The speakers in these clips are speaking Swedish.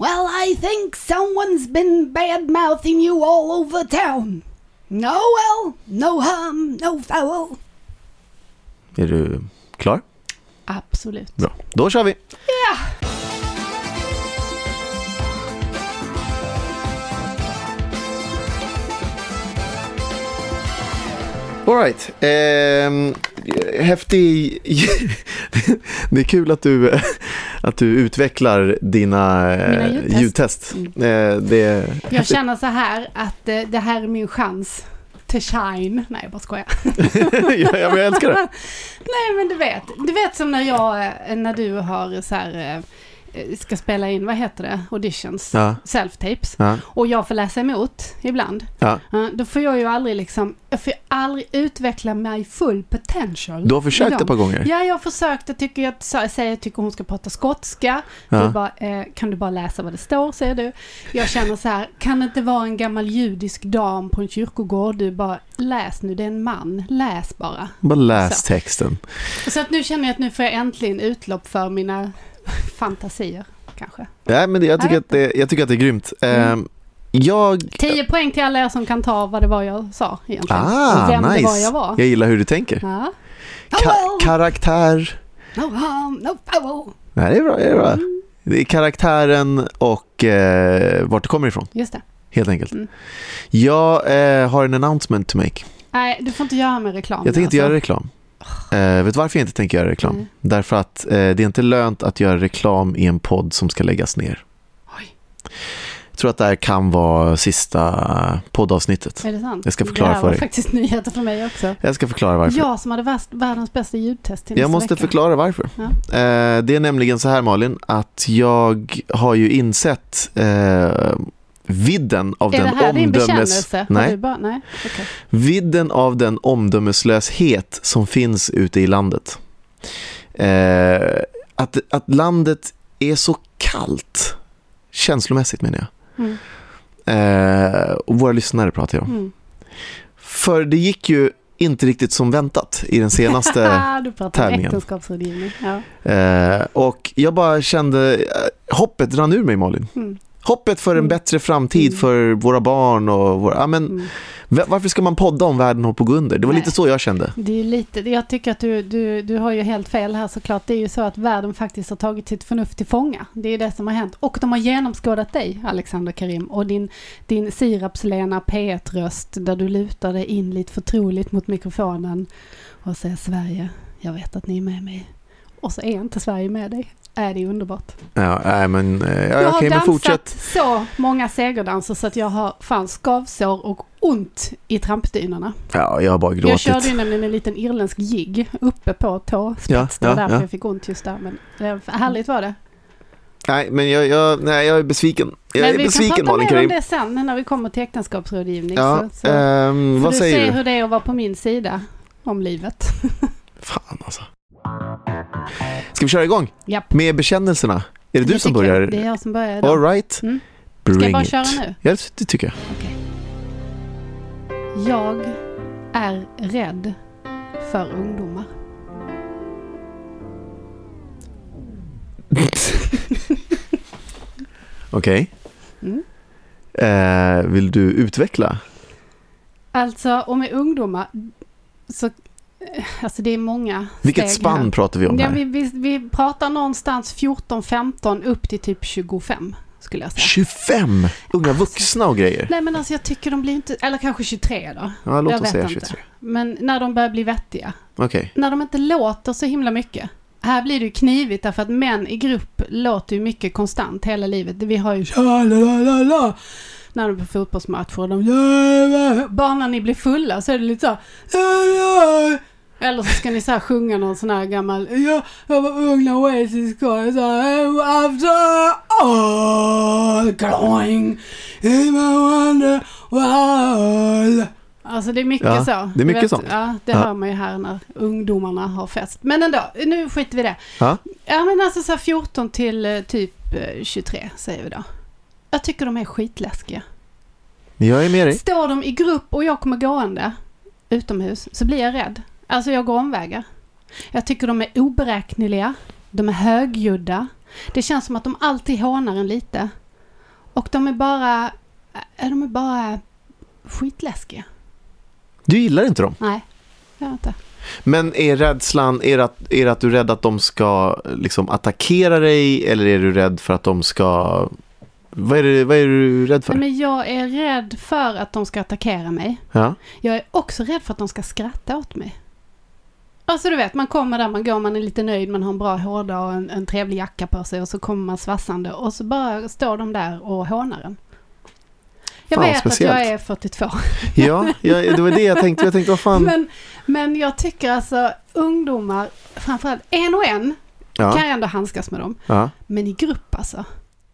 Well, I think someone's been bad mouthing you all over town. No well, no harm, no foul. Är du klar? Absolut. Bra, då kör vi! Ja! Alright. Eh, häftig... det är kul att du, att du utvecklar dina, eh, Mina ljudtest. ljudtest. Mm. Eh, det Jag känner så här att eh, det här är min chans to shine. Nej, jag bara skojar. ja, jag älskar det. Nej, men du vet. Du vet som när jag, när du har så här, ska spela in, vad heter det, auditions, Ja. self-tapes. Ja, Och jag får läsa emot ibland. ja. Ja, Då får jag ju aldrig liksom, jag får aldrig utveckla mig full potential. Du har försökt ett par gånger. Ja, jag har försökt. Jag tycker jag sa- säger jag tycker hon ska prata skotska. Ja. Du bara, eh, kan du bara läsa vad det står, säger du. Jag känner så här, kan det inte vara en gammal judisk dam på en kyrkogård? Du bara, läs nu, det är en man. Läs bara. Bara läs Så. texten. Så att nu känner jag att nu får jag äntligen utlopp för mina fantasier, kanske. Nej, men det, jag, tycker Jag att det, jag tycker att det är grymt. Eh, jag... 10 poäng till alla er som kan ta vad det var jag sa egentligen. Ah, vem det var nice. jag var. Jag gillar hur du tänker. Ja. Ka- karaktär. No harm, no foul. Nej, det är bra. Det är, bra. Mm. Det är karaktären och eh, vart det kommer ifrån, Just det. helt enkelt. Mm. Jag eh, har en announcement to make. Nej, du får inte göra med reklam. Jag tänker inte alltså. göra reklam. Eh, vet du varför jag inte tänker göra reklam? Nej. Därför att eh, det är inte lönt att göra reklam i en podd som ska läggas ner. Oj. Jag tror att det här kan vara sista poddavsnittet. Är det sant? Jag ska förklara det här för var dig. faktiskt nyheter för mig också. Jag ska förklara varför. Jag som hade värst, världens bästa ljudtest till Jag måste vecka. förklara varför. Ja. Eh, det är nämligen så här Malin, att jag har ju insett eh, vidden av Är den det här din omdömes... Nej, bara, nej, okej. vidden av den omdömeslöshet som finns ute i landet. Eh, att, att landet är så kallt, känslomässigt menar jag. Mm. Eh, och våra lyssnare pratar jag om. Mm. För det gick ju inte riktigt som väntat i den senaste du tävlingen. Ja. Eh, och jag bara kände, eh, hoppet rann ur mig Malin. Mm. Hoppet för en Mm. bättre framtid Mm. för våra barn och våra, ja, men, Mm. va- varför ska man podda om världen håller på att gå under? Det var Nej. lite så jag kände. Det är lite, jag tycker att du, du, du har ju helt fel här såklart. Det är ju så att världen faktiskt har tagit sitt förnuft till fånga. Det är det som har hänt. Och de har genomskådat dig, Alexander Karim, och din, din sirapslena P1-röst där du lutar dig in lite förtroligt mot mikrofonen och säger Sverige, jag vet att ni är med mig. Och så är inte Sverige med dig. Är det underbart. Ja, nej, men eh, ja, jag har dansat fortsätt. så många segerdanser så att jag har fan skavsår och ont i trampdynorna. Ja, jag har bara Jag gråtit. körde ju nämligen en liten irländsk jigg uppe på tåspets. Ja, det var ja, därför ja. jag fick ont just där. Men det var, härligt var det. Nej, men jag, jag, nej, jag är besviken. Jag men är vi besviken kan prata Malin mer om Karim. det sen när vi kommer till äktenskapsrådgivning. Ja, så, så ehm, får vad du säger se du? hur det är att vara på min sida om livet. Fan alltså. Ska vi köra igång Japp. med bekännelserna? Är det du Det som tycker jag. börjar? Det är jag som börjar idag. All right. Mm. Bring Ska jag bara it. köra nu? Ja, det tycker jag. Okej. Jag är rädd för ungdomar. Okej. Mm. Eh, vill du utveckla? Alltså, och med ungdomar så... Alltså det är många Vilket steg spann här. pratar vi om Ja, här? vi, vi, vi pratar någonstans 14-15 upp till typ 25 skulle jag säga. 25! Unga vuxna och grejer. Nej men alltså jag tycker de blir inte, eller kanske 23 då. Ja, låt oss säga inte. 23. Men när de börjar bli vettiga. Okej. När de inte låter så himla mycket. Här blir det ju knivigt därför att män i grupp låter ju mycket konstant hela livet. Vi har ju tja-la-la-la-la när de är på fotbollsmatcher och de "Ja, Bara när ni blir fulla så är det lite så "Ja, ja." Eller så ska ni så här sjunga någon sån här gammal Ja, jag var ung när Oasis kom. Så här, After all going in my wonder world. Alltså det är mycket Ja, så. det är mycket sånt. Ja, det Ja. hör man ju här när ungdomarna har fest. Men ändå, nu skiter vi i det. Ja. Ja men alltså så här 14 till eh, typ eh, 23 säger vi då. Jag tycker de är skitläskiga. Jag är med dig. Står de i grupp och jag kommer gående utomhus så blir jag rädd. Alltså jag går omvägar. Jag tycker de är oberäkneliga. De är högljudda. Det känns som att de alltid hånar en lite. Och de är bara, äh, de är bara skitläskiga. Du gillar inte dem. Nej, jag inte. Men är rädslan, är att, är att du är rädd att de ska liksom attackera dig eller är du rädd för att de ska... Vad är, det, vad är du rädd för? Nej, men jag är rädd för att de ska attackera mig. Ja. Jag är också rädd för att de ska skratta åt mig. Alltså du vet, man kommer där, man går, man är lite nöjd, man har en bra hårdag och en, en trevlig jacka på sig och så kommer man svassande och så bara står de där och hånar en. Jag Fan, vet speciellt. att jag är 42. Ja, ja, det var det jag tänkte. Jag tänkte, vad fan... Men, men jag tycker alltså ungdomar, framförallt en och en, kan Ja, jag ändå handskas med dem. ja. Men i grupp alltså,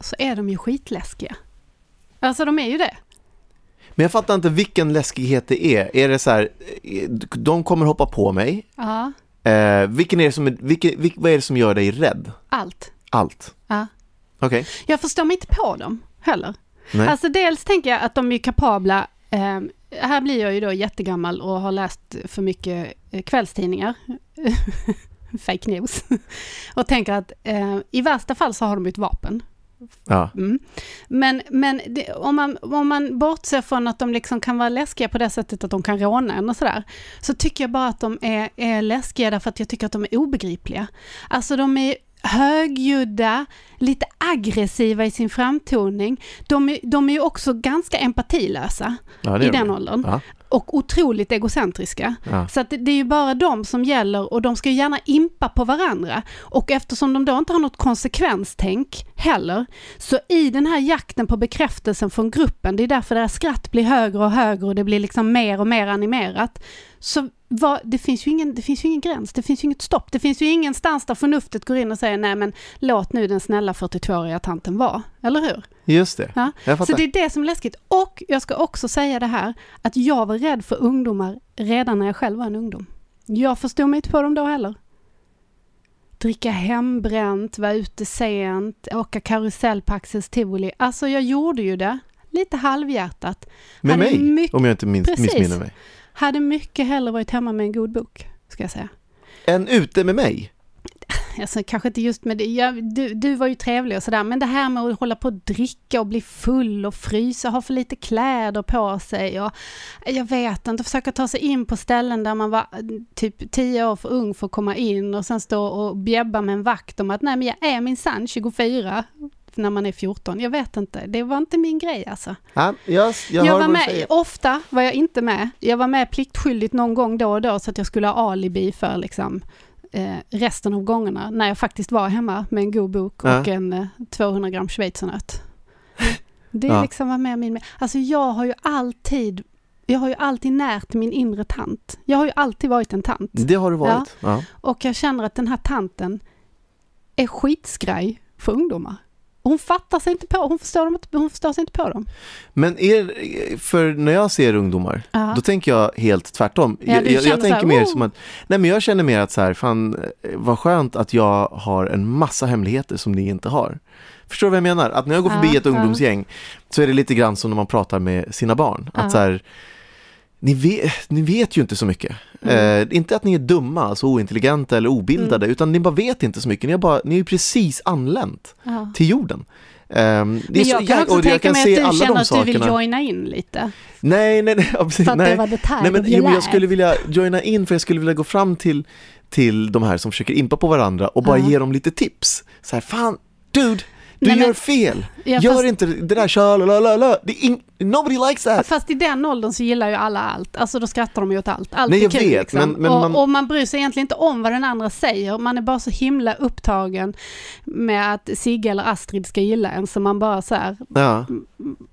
så är de ju skitläskiga. Alltså de är ju det. Men jag fattar inte vilken läskighet det är. Är det så här, eh, de kommer hoppa på mig. Ja, Eh, vilken är det som, vilken, vilk, vad är det som gör dig rädd? allt. Allt? Ja. Okej. Jag förstår mig inte på dem heller. Nej. Alltså dels tänker jag att de är kapabla, eh, här blir jag ju då jättegammal och har läst för mycket eh, kvällstidningar, fake news, och tänker att eh, i värsta fall så har de ett vapen. Ja. Mm. Men, men det, om, man, om man bortser från att de liksom kan vara läskiga på det sättet att de kan råna en och sådär, så tycker jag bara att de är, är läskiga därför att jag tycker att de är obegripliga. Alltså de är högljudda, lite aggressiva i sin framtoning. De är, de är ju också ganska empatilösa ja, i den de. åldern. Ja. Och otroligt egocentriska. Ja. Så att det, det är ju bara de som gäller och de ska ju gärna impa på varandra. Och eftersom de då inte har något konsekvenstänk heller, så i den här jakten på bekräftelsen från gruppen, det är därför deras skratt blir högre och högre och det blir liksom mer och mer animerat. Så vad, det, finns ju ingen, det finns ingen gräns, det finns ju inget stopp. Det finns ju ingenstans där förnuftet går in och säger nej men låt nu den snälla 42-åriga tanten vara. Eller hur? Just det. Ja. Jag Så fattar. det är det som är läskigt. Och jag ska också säga det här, att jag var rädd för ungdomar redan när jag själv var en ungdom. Jag förstod mig inte på dem då heller. Dricka hembränt, vara ute sent, åka karusell på Axels tivoli. Alltså jag gjorde ju det, lite halvhjärtat. Med mig, mycket- om jag inte Precis. missminner mig. Hade mycket hellre varit hemma med en god bok, ska jag säga. Än ute med mig. Alltså kanske inte just med det, jag, du, du var ju trevlig och sådär, men det här med att hålla på att dricka och bli full och frysa, ha för lite kläder på sig och jag vet inte, försöka ta sig in på ställen där man var typ 10 år för ung för att komma in och sen stå och bjäbba med en vakt om att nej men jag är minsann 24 när man är 14. Jag vet inte, det var inte min grej alltså. Ja, jag, jag, Jag, var med, ofta var jag inte med. Jag var med pliktskyldigt någon gång då och då så att jag skulle ha alibi för liksom eh, resten av gångerna när jag faktiskt var hemma med en god bok och Ja. en eh, 200 gram schweizernöt. Det Ja. liksom var med min... Alltså jag har ju alltid... Jag har ju alltid närt min inre tant. Jag har ju alltid varit en tant. Det har du varit. Ja. Och jag känner att den här tanten är skitskraj för ungdomar. Hon fattar sig inte på, hon förstår, dem hon förstår sig inte på dem. Men är, för när jag ser ungdomar, Ja. då tänker jag helt tvärtom. Ja, jag, jag, jag tänker här, mer "Oh." som att, nej men jag känner mer att så här, fan vad skönt att jag har en massa hemligheter som ni inte har. Förstår du vad jag menar? Att när jag går förbi Ja, ett ungdomsgäng så är det lite grann som när man pratar med sina barn. Att så här, ni vet, ni vet ju inte så mycket. Mm. Eh, inte att ni är dumma, alltså ointelligenta eller obildade, utan ni bara vet inte så mycket. Ni, har bara, ni är ju precis anlänt Ja. till jorden. Det är Men så- jag kan också tänka mig att du känner att du vill sakerna. joina in lite. Nej, nej, nej, precis, För att nej. det var the time nej men, jo, men jag skulle vilja joina in för jag skulle vilja gå fram till, till de här som försöker impa på varandra och bara Ja. ge dem lite tips. Så här, fan, dude, du Nej, men- gör fel. Ja, gör fast- inte det där kör, la, la, la. Är in, nobody likes that. Fast i den åldern så gillar ju alla allt. Alltså då skrattar de ju åt allt. Allt Nej, är jag kul vet, liksom. men- men och, man- och man bryr sig egentligen inte om vad den andra säger. Man är bara så himla upptagen med att Sigge eller Astrid ska gilla en så man bara så här, Ja.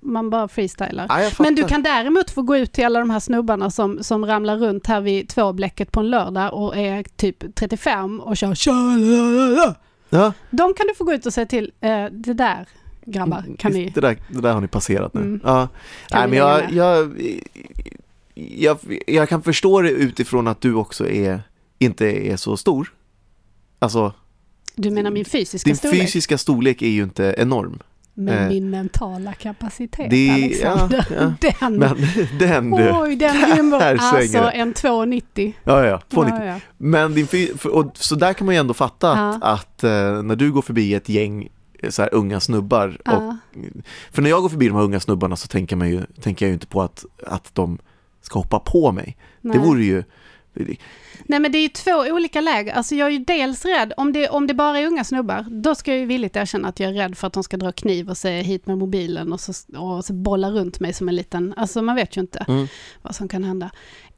man bara freestylar. Ja. Men du kan däremot få gå ut till alla de här snubbarna som, som ramlar runt här vid tvåblecket på en lördag och är typ 35 och kör tja, la, la, la. Ja, De kan du få gå ut och säga till, eh, det där grabbar kan ni... det, där, det där har ni passerat nu. Mm. Ja. Kan Nej, men jag, jag, jag, jag kan förstå det utifrån att du också är, inte är så stor. Alltså, Du menar min fysiska din storlek? fysiska storlek är ju inte enorm. Men Eh, min mentala kapacitet det- Alexander. ja, Den, Men den du, oj den rymmer alltså en 2,90. ja ja, 290. Ja, ja. Men din och, så där kan man ju ändå fatta att, att eh, när du går förbi ett gäng eh, så här unga snubbar och, Ja. för när jag går förbi de här unga snubbarna så tänker, man ju, tänker jag ju inte på att, att de ska hoppa på mig. Nej. Det vore ju, Nej men det är ju två olika läger. Alltså jag är ju dels rädd, om det, om det bara är unga snubbar, då ska jag ju villigt erkänna att jag är rädd för att de ska dra kniv och säga hit med mobilen och så, och så bolla runt mig som en liten, alltså man vet ju inte Mm. vad som kan hända.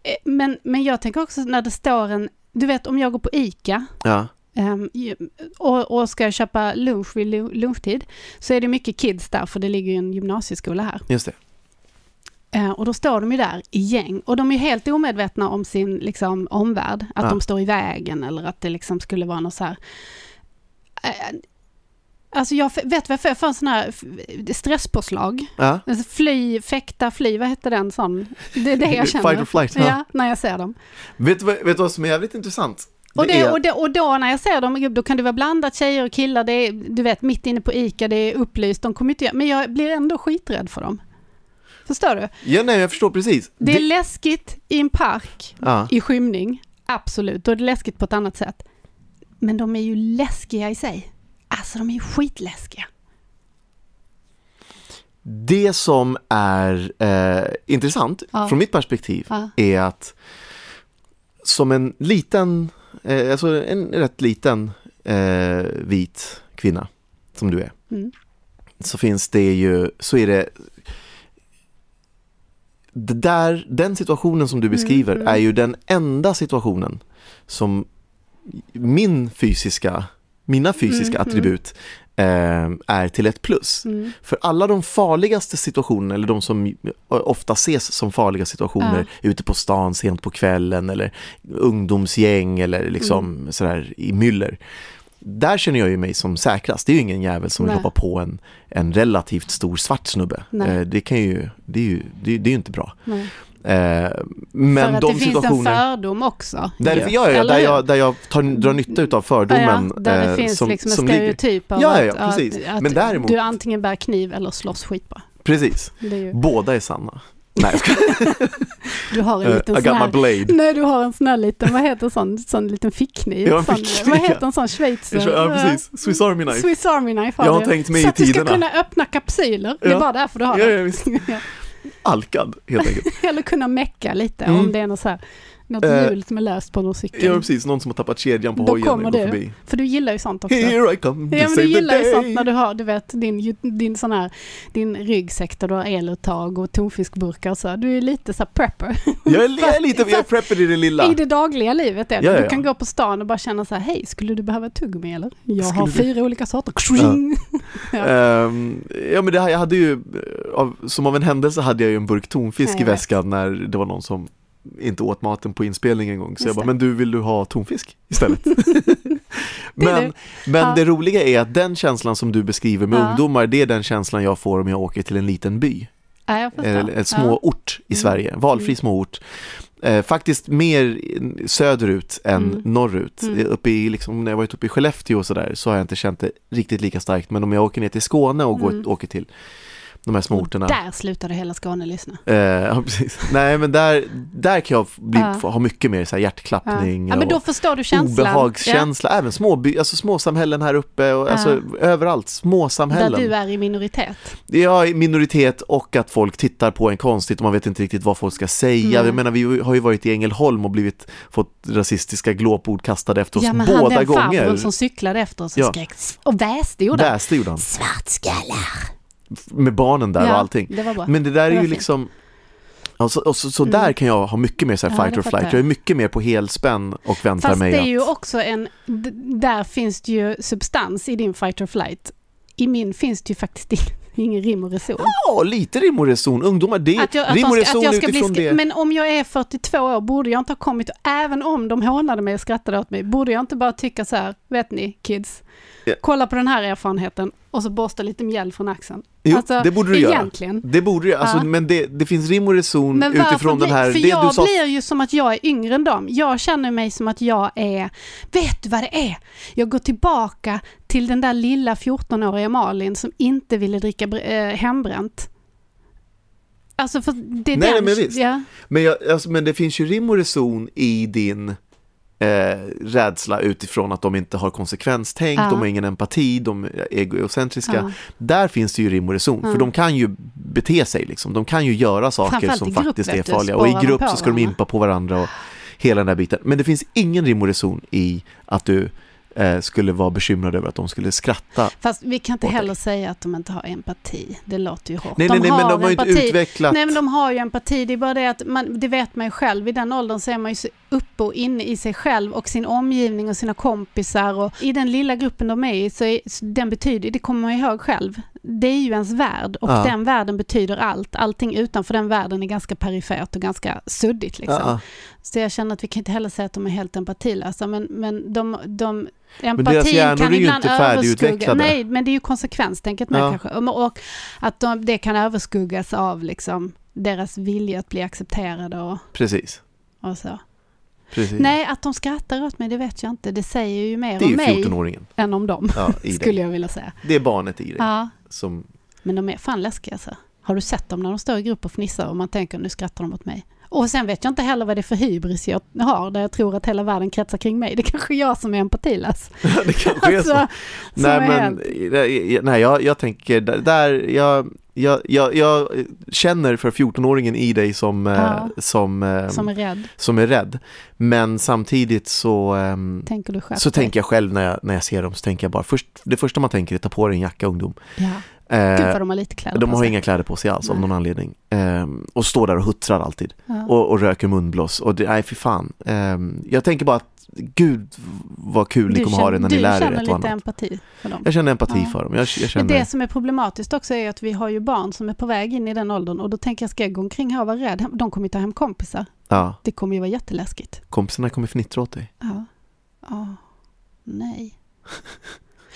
Eh, Men, men jag tänker också när det står en, du vet om jag går på ICA ja, Ehm, och, och ska köpa lunch vid lu- lunchtid så är det mycket kids där för det ligger ju en gymnasieskola här. just det. Eh, och då står de ju där i gäng och de är helt omedvetna om sin liksom, omvärld. Att Ja. de står i vägen eller att det liksom skulle vara något så här... Eh, alltså jag vet vad jag får, en sån här stresspåslag. Ja. Alltså fly, fäkta, fly, vad heter den sån? Det är det jag känner. Fight or flight, ja. Ja, när jag ser dem. Vet, du vad- vet du vad som är jävligt intressant? Och, det, är- och, det, och då när jag ser dem, då kan det vara blandat tjejer och killar, det är, du vet mitt inne på ICA, det är upplyst, de kommer inte men jag blir ändå skiträdd för dem. Förstår du? Ja, nej, jag förstår precis. Det är läskigt i en park, ja. i skymning, absolut, då är det läskigt på ett annat sätt. Men de är ju läskiga i sig. Alltså de är ju skitläskiga. Det som är eh, intressant Ja. från mitt perspektiv Ja. är att som en liten, eh, alltså en rätt liten eh, vit kvinna som du är, Mm. så finns det ju, så är det det där, den situationen som du beskriver mm. är ju den enda situationen som min fysiska, mina fysiska Mm, attribut eh, är till ett plus. Mm. För alla de farligaste situationerna, eller de som ofta ses som farliga situationer ute på stan sent på kvällen eller ungdomsgäng eller liksom Mm. sådär i myller. Där känner jag ju mig som säkrast. Det är ju ingen jävel som vill Nej. hoppa på en, en relativt stor svart snubbe. Eh, det kan ju, det är ju, det, det är ju inte bra. Nej. Eh, men för att de det finns en situationer... fördom också. Ju. gör jag, Eller där jag, där jag tar, drar nytta av fördomen. Ja, där det eh, finns som- liksom en stereotyp av Ja, ja, att, precis. att, att Men däremot- du antingen bär kniv eller slåss skitbra. Precis, ju, båda är sanna. Nej, du har en Eh, liten I sån här, blade. nej du har en sån här liten, vad heter sån, sån liten fickkniv? Ja, sån, fickkniv, vad ja. heter en sån schweizer? Ja, precis. Swiss Army Knife. Swiss Army Knife Jag har du. tänkt mig Så i att du ska tiderna. kunna öppna kapsyler, det är Ja. bara därför du har Ja, den. ja. Ja. Alkad, helt enkelt. Eller kunna mecka lite Mm. om det är något så här, något Eh, hjul som är löst på någon cykel. Ja, precis. Någon som har tappat kedjan på Då hojen kommer du. förbi. För du gillar ju sånt också. Here I come to Ja men du gillar ju sånt när du har, du vet, din, din sån här, din ryggsäck där du har eluttag och tonfiskburkar och så. Du är lite så prepper. Jag är, jag är lite, jag är prepper i det lilla. I det dagliga livet är det. Ja, ja, Du ja. kan gå på stan och bara känna så här, hej, skulle du behöva ett tuggummi eller? Jag Skulle har du- fyra olika sorter. Ja. Ehm, ja men det här, jag hade ju, eh, av, som av en händelse hade jag ju en burk tonfisk i väskan när det var någon som inte åt maten på inspelning en gång. Så Just jag bara, det. men du vill du ha tonfisk istället? Men, det. men Ja. det roliga är att den känslan som du beskriver med Ja. ungdomar, det är den känslan jag får om jag åker till en liten by. Ja. Eller en småort i Mm. Sverige, valfri småort. Eh, faktiskt mer söderut än Mm. norrut. Mm. Uppe i, liksom, när jag varit uppe i Skellefteå och sådär så har jag inte känt det riktigt lika starkt. Men om jag åker ner till Skåne och går, Mm. åker till de här småorterna. Där slutade hela Skåne lyssna. Eh, ja, precis. Nej, men där, där kan jag bli, Ja. ha mycket mer så här Ja. hjärtklappning ja, men då förstår du känslan. obehagskänsla. Även småby, alltså småsamhällen här uppe och alltså, överallt. Ja, Småsamhällen. där du är i minoritet. Jag är minoritet och att folk tittar på en konstigt och man vet inte riktigt vad folk ska säga. Nej. Jag menar, vi har ju varit i Ängelholm och blivit, fått rasistiska glåpord kastade efter oss Ja, men han båda den gånger. som cyklade efter oss och Ja. skrek och väste gjorde han. Väste gjorde han. Svartskallar. Med barnen där ja, och allting. det. Men det där Det är ju fint. liksom och så, och så, så Mm. där kan jag ha mycket mer så här fight or flight. jag. Är mycket mer på helspänn och väntar Fast mig det är att... ju också en, där finns det ju substans i din fight or flight. I min finns det ju faktiskt ing- ingen rim och reson. Ja, lite rim och reson. Ungdomar, det Att jag, att rim och ska, reson ska bli utifrån det. Men om jag är 42 år borde jag inte ha kommit, även om de hånade mig och skrattade åt mig, borde jag inte bara tycka så här, vet ni kids, Ja. kolla på den här erfarenheten och så borsta lite mjäll från axeln. Jo, Alltså, det borde du göra. egentligen. Det borde ju, alltså, Ja. men det, det finns rim och reson Men utifrån den blir- här... För det jag du sa blir ju som att jag är yngre än dem. Jag känner mig som att jag är, vet du vad det är? Jag går tillbaka till den där lilla 14-åriga Malin som inte ville dricka eh, hembränt. Alltså för det är Nej, den... men visst. Ja. Men, jag, alltså, men det finns ju rim och reson i din eh, rädsla utifrån att de inte har konsekvenstänk, Ja. de har ingen empati, de är egocentriska. Ja. Där finns det ju rim och reson, för de kan ju bete sig liksom. De kan ju göra saker som grupp, faktiskt är farliga. Och i grupp så ska de impa på varandra och hela den där biten. Men det finns ingen rim och reson i att du eh, skulle vara bekymrad över att de skulle skratta. Fast vi kan inte heller säga att de inte har empati. Det låter ju hårt. Nej, nej, nej, men de har ju inte utvecklat... Nej men de har ju empati, det är bara det att man, det vet man ju själv, i den åldern så är man ju uppe och inne i sig själv och sin omgivning och sina kompisar och i den lilla gruppen de är i så, är, så den betyder, det kommer man ihåg själv, det är ju ens värld och Ja. den världen betyder allt, allting utanför den världen är ganska perifert och ganska suddigt liksom. Ja. Så jag känner att vi kan inte heller säga att de är helt empatilösa men, men de, de deras Empatin hjärnor kan är ju inte färdigutvecklade. nej men det är ju konsekvenstänket med Ja. kanske. Och, att de, det kan överskuggas av liksom deras vilja att bli accepterade och, Precis. och så. Precis. Nej, att de skrattar åt mig, det vet jag inte. Det säger ju mer om mig 14-åringen än om dem, ja, skulle jag vilja säga. Det är barnet i dig Ja, som men de är fan läskiga alltså. Har du sett dem när de står i grupp och fnissar och man tänker nu skrattar de åt mig? Och sen vet jag inte heller vad det är för hybris jag har, där jag tror att hela världen kretsar kring mig. Det är kanske jag som är empatilös. det kanske är så. Alltså, Nej, är men helt- nej, jag, jag tänker där, jag, jag, jag, jag känner för 14-åringen i dig som, eh, Ja. som, eh, som är rädd, som är rädd. Men samtidigt så, ehm, tänker så tänker jag själv när jag, när jag ser dem så tänker jag bara, först, det första man tänker är ta på dig en jacka ungdom. Ja. Eh, Gud vad de har lite kläder de på har sig. inga kläder på sig alls av Nej. någon anledning. Ehm, och står där och huttrar alltid. Ja. Och, och röker munblås. Och det, nej fy fan. Ehm, jag tänker bara att, gud vad kul ni Du kommer ha det när ni du lär er känner ett och lite annat. empati för dem. Jag känner empati Ja. för dem. Jag, jag Men känner, det som är problematiskt också är att vi har ju barn som är på väg in i den åldern och då tänker jag, ska jag gå omkring här och vara rädd? De kommer ju ta hem kompisar. ja, Det kommer ju vara jätteläskigt. kompisarna kommer fnittra åt dig. Ja. Ja. Nej.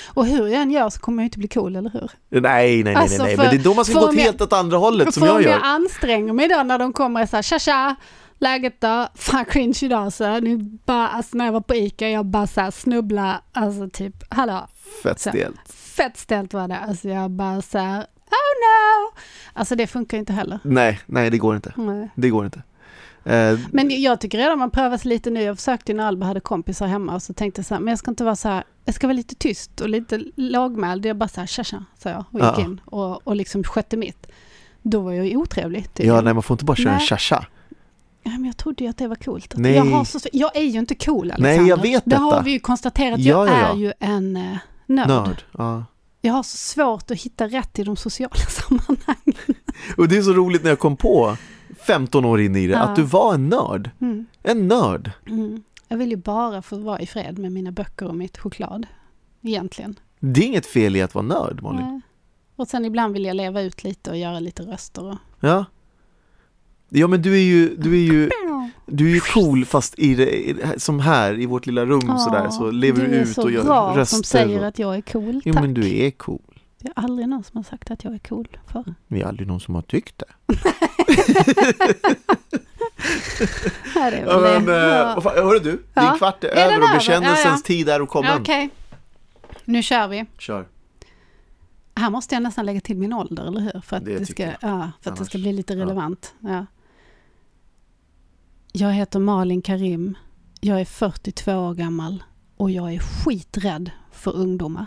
Och hur jag än gör så kommer jag inte bli cool, eller hur? Nej, nej, nej, Alltså, nej, nej. för- men det är då man ska för gå åt helt åt andra hållet som För jag om jag gör. anstränger mig då när de kommer och säger tja tja, läget då? Fan cringe idag så. Nu bara, alltså när jag var på ICA, jag bara så här snubbla, alltså typ, hallå, Fett så- stelt. fett stelt var det. Alltså jag bara så här, oh no! Alltså det funkar inte heller. Nej, nej, det går inte. Nej. Det går inte. Eh, Men jag tycker redan man prövat lite nu. Jag försökte när Alba hade kompisar hemma och så tänkte jag så här, men jag ska inte vara så här, jag ska vara lite tyst och lite lågmäld. Jag bara så här, tja tja, sa jag och gick Ja. in och, och liksom skötte mitt. Då var jag ju otrevlig. ja, nej, man får inte bara köra en Nej. cha-cha. Ja, men jag trodde ju att det var coolt. Nej. Jag, har så, jag är ju inte cool Alexander. Nej, jag vet Det har detta. vi ju konstaterat. Ja, Jag ja, är ju en eh, nörd. Nörd. Ja. Jag har så svårt att hitta rätt i de sociala sammanhangen. Och det är så roligt när jag kom på 15 år in i det, Ja. att du var en nörd. Mm. En nörd. Mm. Jag vill ju bara få vara i fred med mina böcker och mitt choklad. Egentligen. Det är inget fel i att vara nörd, Molly. Nej. Och sen ibland vill jag leva ut lite och göra lite röster. Och... Ja. Ja, men du är ju, du är ju. Du är ju cool fast i det, som här i vårt lilla rum Ja, sådär så lever du är ut så och gör bra röster. som säger och... att jag är cool. Jo Tack. men du är cool. Det är aldrig någon som har sagt att jag är cool förr. Det är aldrig någon som har tyckt det. Här är Ja, väl men, det. eh, Ja. vad fan, hörru du, Ja. din kvart är, Är över och över? bekännelsens Ja, ja. tid är och kommen. Okej. Nu kör vi. Kör. Här måste jag nästan lägga till min ålder, eller hur? För att Det det, ska, ja, för att det ska bli lite ja. relevant. Ja. Jag heter Malin Karim. Jag är 42 år gammal och jag är skiträdd för ungdomar.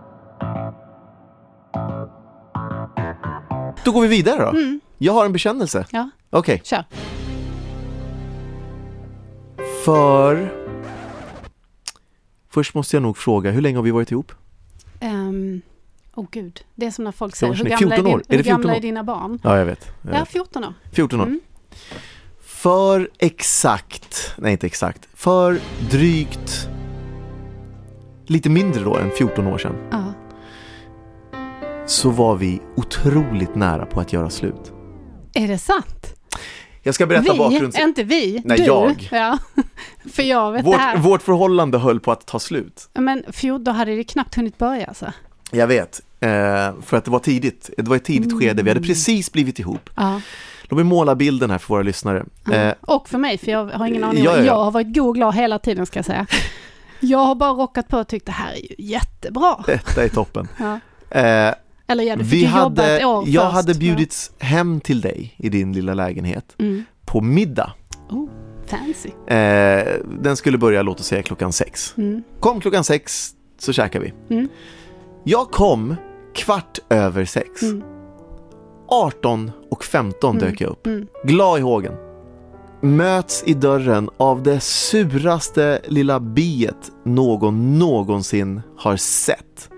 Då går vi vidare då. Jag har en bekännelse. Ja, Okej. kör. För... Först måste jag nog fråga, hur länge har vi varit ihop? Um, oh gud, det är som när folk säger, hur gamla, är, 14 din, år. Är hur gamla 14 år? är dina barn? Ja, jag vet. Jag Ja, vet. 14 år. 14 år. Mm. För exakt, nej inte exakt, för drygt lite mindre då än 14 år sedan Ja. Så var vi otroligt nära på att göra slut. Är det sant? Jag ska berätta vi, bakgrunds... inte vi. Nej, du. jag. Ja. För jag vet det Vårt, här. vårt förhållande höll på att ta slut. Men fjol, då hade det knappt hunnit börja alltså. Jag vet, eh, för att det var tidigt. Det var ett tidigt skede, vi hade precis blivit ihop. Ja. Låt mig måla bilden här för våra lyssnare. Eh, Och för mig, för jag har ingen aning. Ja, ja, ja. Jag har varit god och glad hela tiden ska jag säga. Jag har bara rockat på och tyckt det här är ju jättebra. detta är toppen. Ja. Eller ja, du fick vi ju jobba hade, ett år jag först. hade bjudits hem till dig i din lilla lägenhet Mm. på middag. Oh, fancy. Eh, den skulle börja, låt oss säga klockan sex. Mm. Kom klockan sex så käkar vi. Mm. Jag kom kvart över sex. Mm. 18 och 15 Mm. dök jag upp. Mm. Glad i hågen. Möts i dörren av det suraste lilla biet någon någonsin har sett.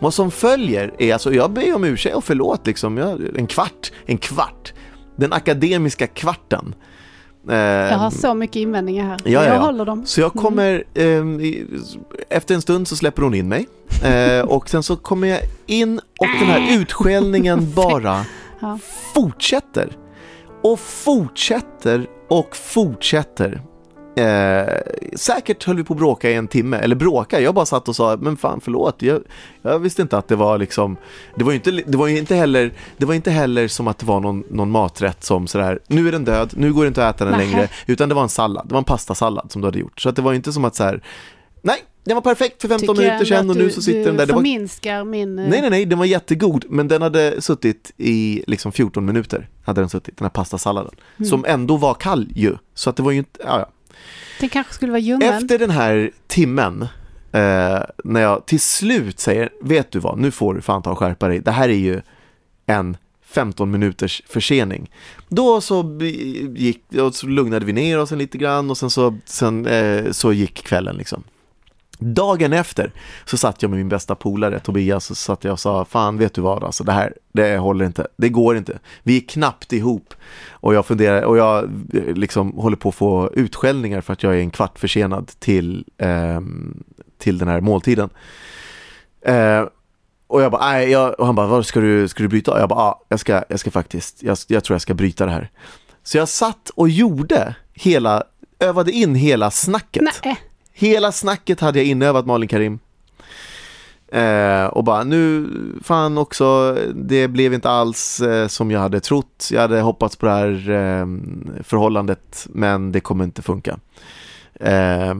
Vad som följer är, alltså jag ber om ursäkt och förlåt liksom, jag, en kvart, en kvart. Den akademiska kvarten. Jag har så mycket invändningar här. Ja, ja, Jag ja. håller dem. Så jag kommer, ehm, efter en stund så släpper hon in mig eh, och sen så kommer jag in och den här utskällningen bara Ja. fortsätter. Och fortsätter och fortsätter. Eh, säkert höll vi på att bråka i en timme, eller bråka, jag bara satt och sa men fan förlåt, jag, jag visste inte att det var liksom Det var ju inte, det var inte heller, det var inte heller som att det var någon, någon maträtt som sådär, nu är den död, nu går det inte att äta den Nähä. längre, utan det var en sallad, det var en pastasallad som du hade gjort. Så att det var inte som att så här. nej, den var perfekt för 15 Tycker jag minuter sedan och nu så sitter du den där. Det var, min... eh, Nej, nej, nej, den var jättegod, men den hade suttit i liksom 14 minuter, hade den suttit, den här pastasalladen. Mm. Som ändå var kall ju, så att det var ju inte, ja, ja. Det kanske skulle vara ljummen. Efter den här timmen, eh, när jag till slut säger, vet du vad, nu får du fan ta och skärpa dig, det här är ju en 15 minuters försening. Då så gick, så lugnade vi ner oss en lite grann och sen så, sen, eh, så gick kvällen liksom. Dagen efter så satt jag med min bästa polare Tobias och satt jag och sa Fan vet du vad alltså det här det håller inte, det går inte. Vi är knappt ihop. Och jag funderar och jag eh, liksom håller på att få utskällningar för att jag är en kvart försenad till, eh, till den här måltiden. Eh, Och jag bara, nej, jag, och han bara, vad ska du, ska du bryta? Och jag bara, ja, jag ska, jag ska faktiskt, jag, jag tror jag ska bryta det här. Så jag satt och gjorde hela, övade in hela snacket. Nej, Hela snacket hade jag inövat Malin Karim. Eh, och bara nu, fan också, det blev inte alls eh, som jag hade trott. Jag hade hoppats på det här eh, förhållandet, men det kommer inte funka. Eh,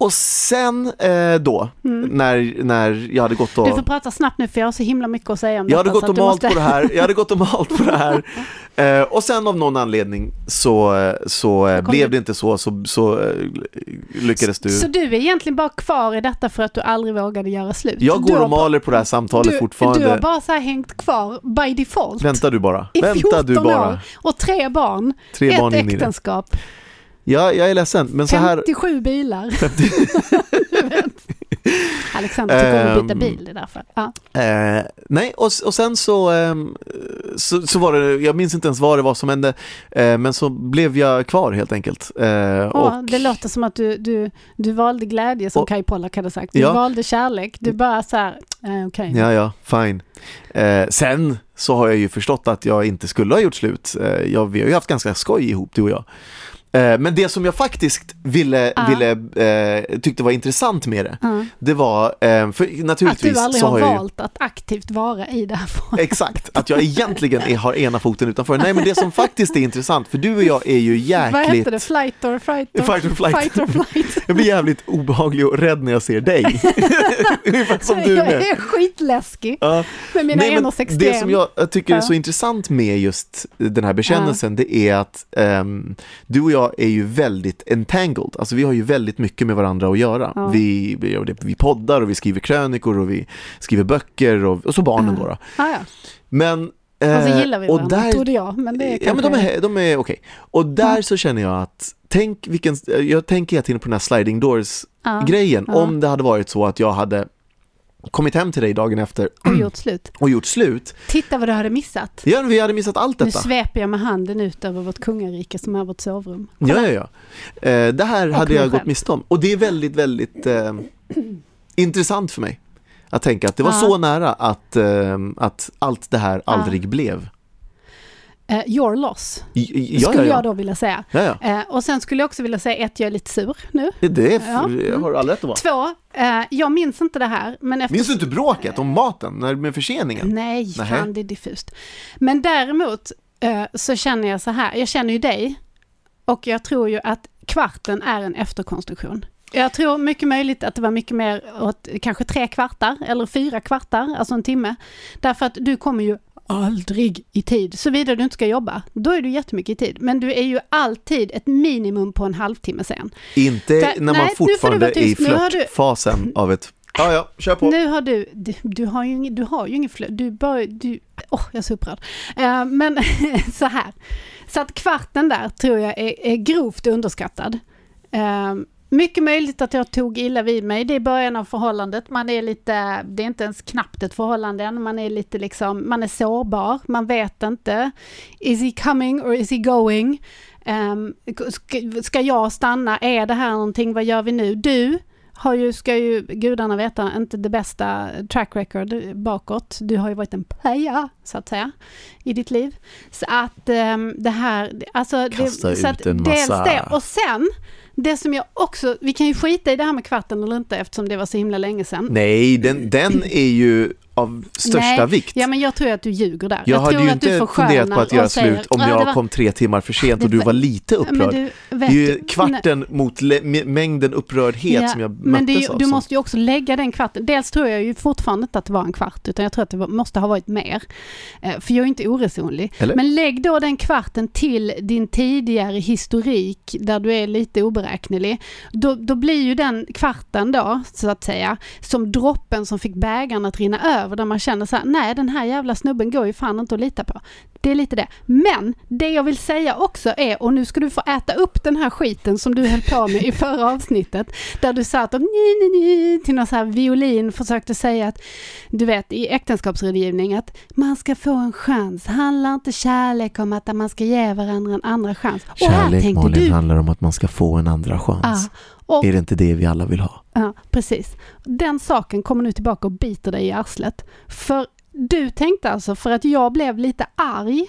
Eh, och sen eh, då, när, när jag hade gått och... Mm. du får prata snabbt nu för jag har så himla mycket att säga om Jag hade detta. gått så och du malt måste- på det här, jag hade gått och malt på det här eh, och sen av någon anledning så, så eh, blev det inte så, så, så eh, lyckades du. Så du är egentligen bara kvar i detta för att du aldrig vågade göra slut? Jag går och maler på det här samtalet du, fortfarande. Du har bara så här hängt kvar by default. Vänta du bara. I Vänta 14 du bara. år och tre barn. Tre ett barn in i det. Ja, jag är ledsen, men så här... 57 bilar. Du vet. Alexander tycker om att byta Ehm, bil, det är därför. Ja. Eh, nej, och, och sen så, ehm, så, så var det, jag minns inte ens vad det var som hände, eh, men så blev jag kvar helt enkelt. Eh, Ja, och, det låter som att du, du, du valde glädje som Och- Kai Pollak hade sagt. Du Ja. valde kärlek. Du bara så här, eh, okej. Ja, ja, fine. Eh, sen så har jag ju förstått att jag inte skulle ha gjort slut. Eh, jag, vi har ju haft ganska skoj ihop, du och jag. Eh, men det som jag faktiskt ville, Ja. ville eh, tyckte var intressant med det, Ja. det var, eh, för Att naturligtvis du aldrig har har jag ju, valt att aktivt vara i det här förhållandet. Exakt, att jag egentligen är, har ena foten utanför. Nej men det som faktiskt är intressant, för du och jag är ju Vad jäkligt... heter det? Flight or fright? Or, Fight or flight. Fight or flight. Jag blir jävligt obehaglig och rädd när jag ser dig. Ungefär som du jag med. är skitläskig Ja. med mina Nej, men 1,61. det som jag, jag tycker är så intressant med just den här bekännelsen, det är att ehm, du och jag är ju väldigt entangled, alltså vi har ju väldigt mycket med varandra att göra. Ja. Vi, vi, poddar och vi skriver krönikor och vi skriver böcker och, och så barnen då. då. Ah, ja. Men... Och så eh, gillar vi och varandra, där- trodde jag. Men det är Ja men kanske... de är, de är okej. Och där så känner jag att, tänk vilken, jag tänker hela tiden på den här sliding doors Ja, ja. om det hade varit så att jag hade kommit hem till dig dagen efter Och gjort slut. och gjort slut. Titta vad du hade missat. Ja, vi hade missat allt Nu detta. sveper jag med handen ut över vårt kungarike som är vårt sovrum. Ja, ja, ja. Eh, det här Och hade jag gått själv. miste om. Och det är väldigt, väldigt eh, intressant för mig. Att tänka att det var Ja. så nära att, eh, att allt det här aldrig blev. Eh, your loss, Ja, skulle ja, jag ja. då vilja säga. Eh, och sen skulle jag också vilja säga ett, jag är lite sur nu. Det, är, Ja. jag har all rätt att vara. Två, eh, jag minns inte det här. Men efter... Minns du inte bråket om maten när, med förseningen? Nej, Nähä. fan det är diffust. Men däremot eh, så känner jag så här, jag känner ju dig och jag tror ju att kvarten är en efterkonstruktion. Jag tror mycket möjligt att det var mycket mer åt kanske tre kvartar eller fyra kvartar, alltså en timme. Därför att du kommer ju aldrig i tid, såvida du inte ska jobba. Då är du jättemycket i tid. Men du är ju alltid ett minimum på en halvtimme sen. Inte Där- när man nej, fortfarande är i har du- flörtfasen av ett... Ja, ja, kör på. Nu har du, du, du har ju ingen, du har ju ingen flöde, du bara, du, åh jag är så upprörd. Eh, men så här, så att kvarten där tror jag är, är grovt underskattad. Eh, mycket möjligt att jag tog illa vid mig. Det är början av förhållandet. Man är lite, det är inte ens knappt ett förhållande än. Man är lite liksom, man är sårbar. Man vet inte. Is he coming or is he going? Um, ska, ska jag stanna? Är det här någonting? Vad gör vi nu? Du har ju, ska ju gudarna veta, inte det bästa track record bakåt. Du har ju varit en paja, så att säga, i ditt liv. Så att um, det här, alltså... Kasta det, ut så att en massa- Dels det, och sen, det som jag också, vi kan ju skita i det här med kvarten eller inte eftersom det var så himla länge sedan. Nej, den, den är ju av största Nej, vikt. Ja, men jag tror att du ljuger där. jag hade tror ju att du inte funderat på att göra säger, slut om "Ja, det jag var- kom tre timmar för sent och du var- lite upprörd. du, det är ju kvarten mot le- m- mängden upprördhet Ja, som jag men det är, möttes av. du som- måste ju också lägga den kvarten. Dels tror jag ju fortfarande inte att det var en kvart, utan jag tror att det måste ha varit mer. Eh, för jag är inte oresonlig. Eller? Men lägg då den kvarten till din tidigare historik, där du är lite oberäknelig. Då, då blir ju den kvarten då, så att säga, som droppen som fick bägaren att rinna över, där man känner så här, nej den här jävla snubben går ju fan inte att lita på. Det är lite det. Men det jag vill säga också är, och nu ska du få äta upp den här skiten som du höll på med i förra avsnittet, där du satt och ni, ni, ni, till någon så här violin försökte säga att, du vet i äktenskapsrådgivning, att man ska få en chans. Handlar inte kärlek om att man ska ge varandra en andra chans? och här Kärlek tänkte Malin du, handlar om att man ska få en andra chans. Ja, och Är det inte det vi alla vill ha? Ja, precis. Den saken kommer nu tillbaka och biter dig i arslet. För du tänkte alltså, för att jag blev lite arg,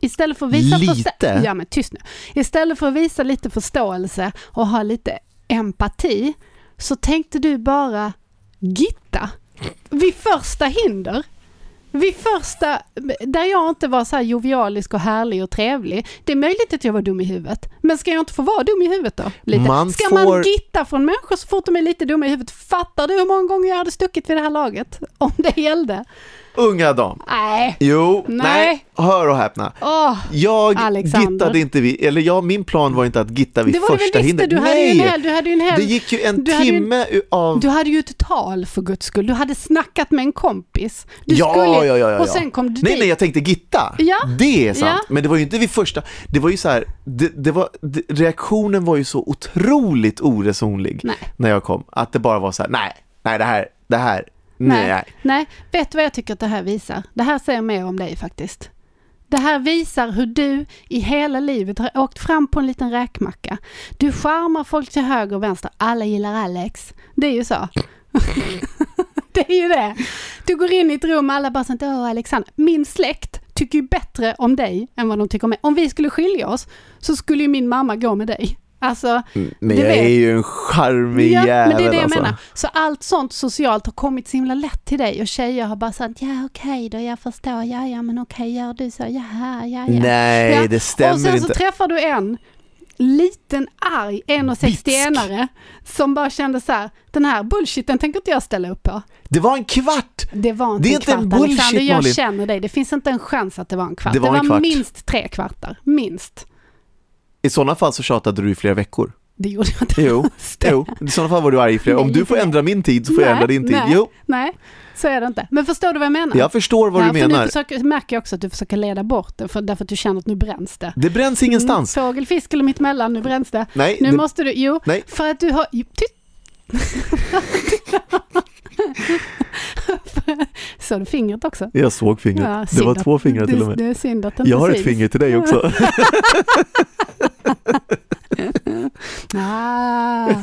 istället för att visa... Lite? Ja, men tyst nu. Istället för att visa lite förståelse och ha lite empati, så tänkte du bara gitta. Vid första hinder. Vid första, där jag inte var så här jovialisk och härlig och trevlig. Det är möjligt att jag var dum i huvudet. Men ska jag inte få vara dum i huvudet då? Lite? Man ska får- man gitta från människor så fort de är lite dumma i huvudet? Fattar du hur många gånger jag hade stuckit vid det här laget? Om det gällde. Unga dam. Nej. Jo, nej. Nej. hör och häpna. Åh, Jag Alexander. gittade inte vid, eller jag, min plan var inte att gitta vid det var första hindret. det. Du hade, ju Nej! en hel, du hade ju en hel... Det gick ju en du hade ju- timme av... Du hade ju ett tal för guds skull. Du hade snackat med en kompis. Du ja, skulle, ja, ja, ja, ja. Och sen kom du Nej, dit. nej, jag tänkte gitta. Ja. Det är sant. Ja. Men det var ju inte vid första, det var ju så här, det, det var, det, reaktionen var ju så otroligt oresonlig Nej. när jag kom. Att det bara var så här, nej, nej det här, det här, nej. Nej. Nej, vet du vad jag tycker att det här visar? Det här säger mer om dig faktiskt. Det här visar hur du i hela livet har åkt fram på en liten räkmacka. Du charmar folk till höger och vänster. Alla gillar Alex. Det är ju så. det är ju det. Du går in i ett rum och alla bara sånt, åh Alexander. Min släkt tycker ju bättre om dig än vad de tycker om mig. Om vi skulle skilja oss så skulle ju min mamma gå med dig. Alltså, Men du jag vet. är ju en charmig Ja, jävel men det är det jag alltså. menar. Så allt sånt socialt har kommit så himla lätt till dig och tjejer har bara sagt ja okej då, jag förstår, ja ja men okej gör du så, jaha, ja ja. Nej, ja. det stämmer Och sen inte. så träffar du en liten arg 1,61-are som bara kände så här, den här bullshiten tänker inte jag ställa upp på. Det var en kvart! Det var inte Det är en inte en kvart bullshit, Alexander, jag Malin. känner dig. Det finns inte en chans att det var en kvart. Det var en kvart. minst tre kvartar, minst. I sådana fall så tjatade du i flera veckor. Det gjorde jag inte. Jo, jo. i sådana fall var du arg i flera. Om du får ändra min tid så får jag Nej, ändra din tid. nej, Jo, Nej, så är det inte. Men förstår du vad jag menar? jag förstår vad ja, du För menar. nu försöker, märker jag också att du försöker leda bort det, för, därför att du känner att nu bränns det. Det bränns ingenstans. Mm, fågel, fisk eller mittemellan, nu bränns det. Nej, Nu det, måste du, jo, Nej. för att du har... Tyst! Så du fingret också? jag såg fingret. Ja, det var att- två fingrar till och med. det är synd att inte Jag har ett syns. finger till dig också. Ah.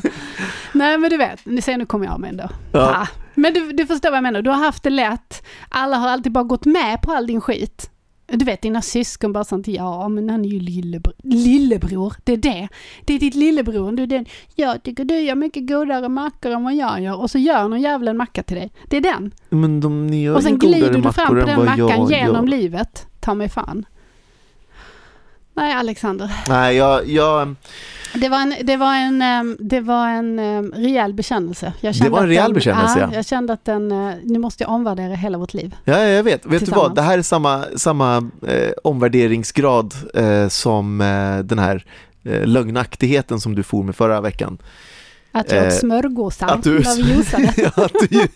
Nej men du vet, nu ser nu kommer jag med ändå. Ja. Ah. Men du, du förstår vad jag menar, du har haft det lätt. Alla har alltid bara gått med på all din skit. Du vet dina syskon bara sånt, ja men han är ju lillebror. Lillebror, det är det. Det är ditt lillebror. Du är den, jag tycker du gör mycket godare mackor än vad jag gör. Och så gör någon jävla en macka till dig. Det är den. Men de, ni gör och sen glider du fram på den mackan genom gör. livet. Ta mig fan. Nej Alexander. Nej, jag, jag, Det var en, det var en, ehm, det var en ehm, rejäl bekännelse. Jag kände Det var en rejäl den, bekännelse, ja. Jag kände att den, eh, nu måste jag omvärdera hela vårt liv. ja, jag vet. Vet du vad? Det här är samma, samma eh, omvärderingsgrad eh, som eh, den här eh, lögnaktigheten som du for med förra veckan. Att jag Eh, åt smörgåsar att du- att, du,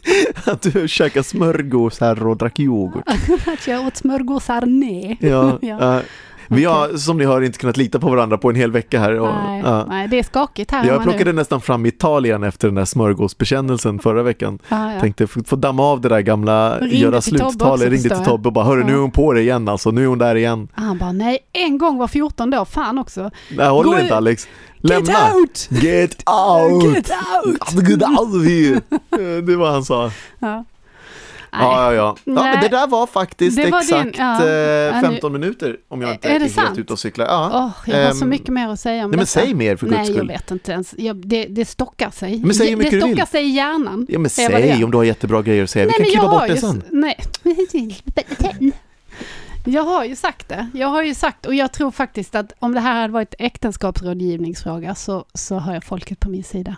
att du käkar smörgåsar och drack yoghurt. att jag åt smörgåsar nej. Ja, Ja. Vi har som ni hör inte kunnat lita på varandra på en hel vecka här. Och, Nej, ja. nej, det är skakigt här Jag plockade nu. nästan fram Italien efter den där smörgåsbekännelsen förra veckan. Ja, ja. Tänkte få, damma av det där gamla Ringde göra sluttalet. Ringde till. Tobbe och bara, hörru nu är Ja. hon på det igen alltså, nu är hon där igen. Han bara, nej, en gång var 14 då, fan också. Nej, håller Gå inte. Alex. Get Lämna! out! Get out! Get out! Get out of here! Det var han sa. Ja. Ja, ja, ja. ja men det där var faktiskt Det var exakt din- ja. eh, Ja, nu- 15 minuter om jag inte Är är, det helt sant? ute och cyklar. Ja. Åh, jag har så Ehm, mycket mer att säga om nej, men säg mer för guds Nej, jag skull. vet inte ens. Jag, det, det stockar sig. Men säg hur mycket det du vill. stockar sig i hjärnan. Ja men Det säg det. om du har jättebra grejer att säga. Vi Nej, kan men klippa bort det sen. Nej. Jag har ju sagt det. Jag har ju sagt, och jag tror faktiskt att om det här hade varit äktenskapsrådgivningsfråga så, så har jag folket på min sida.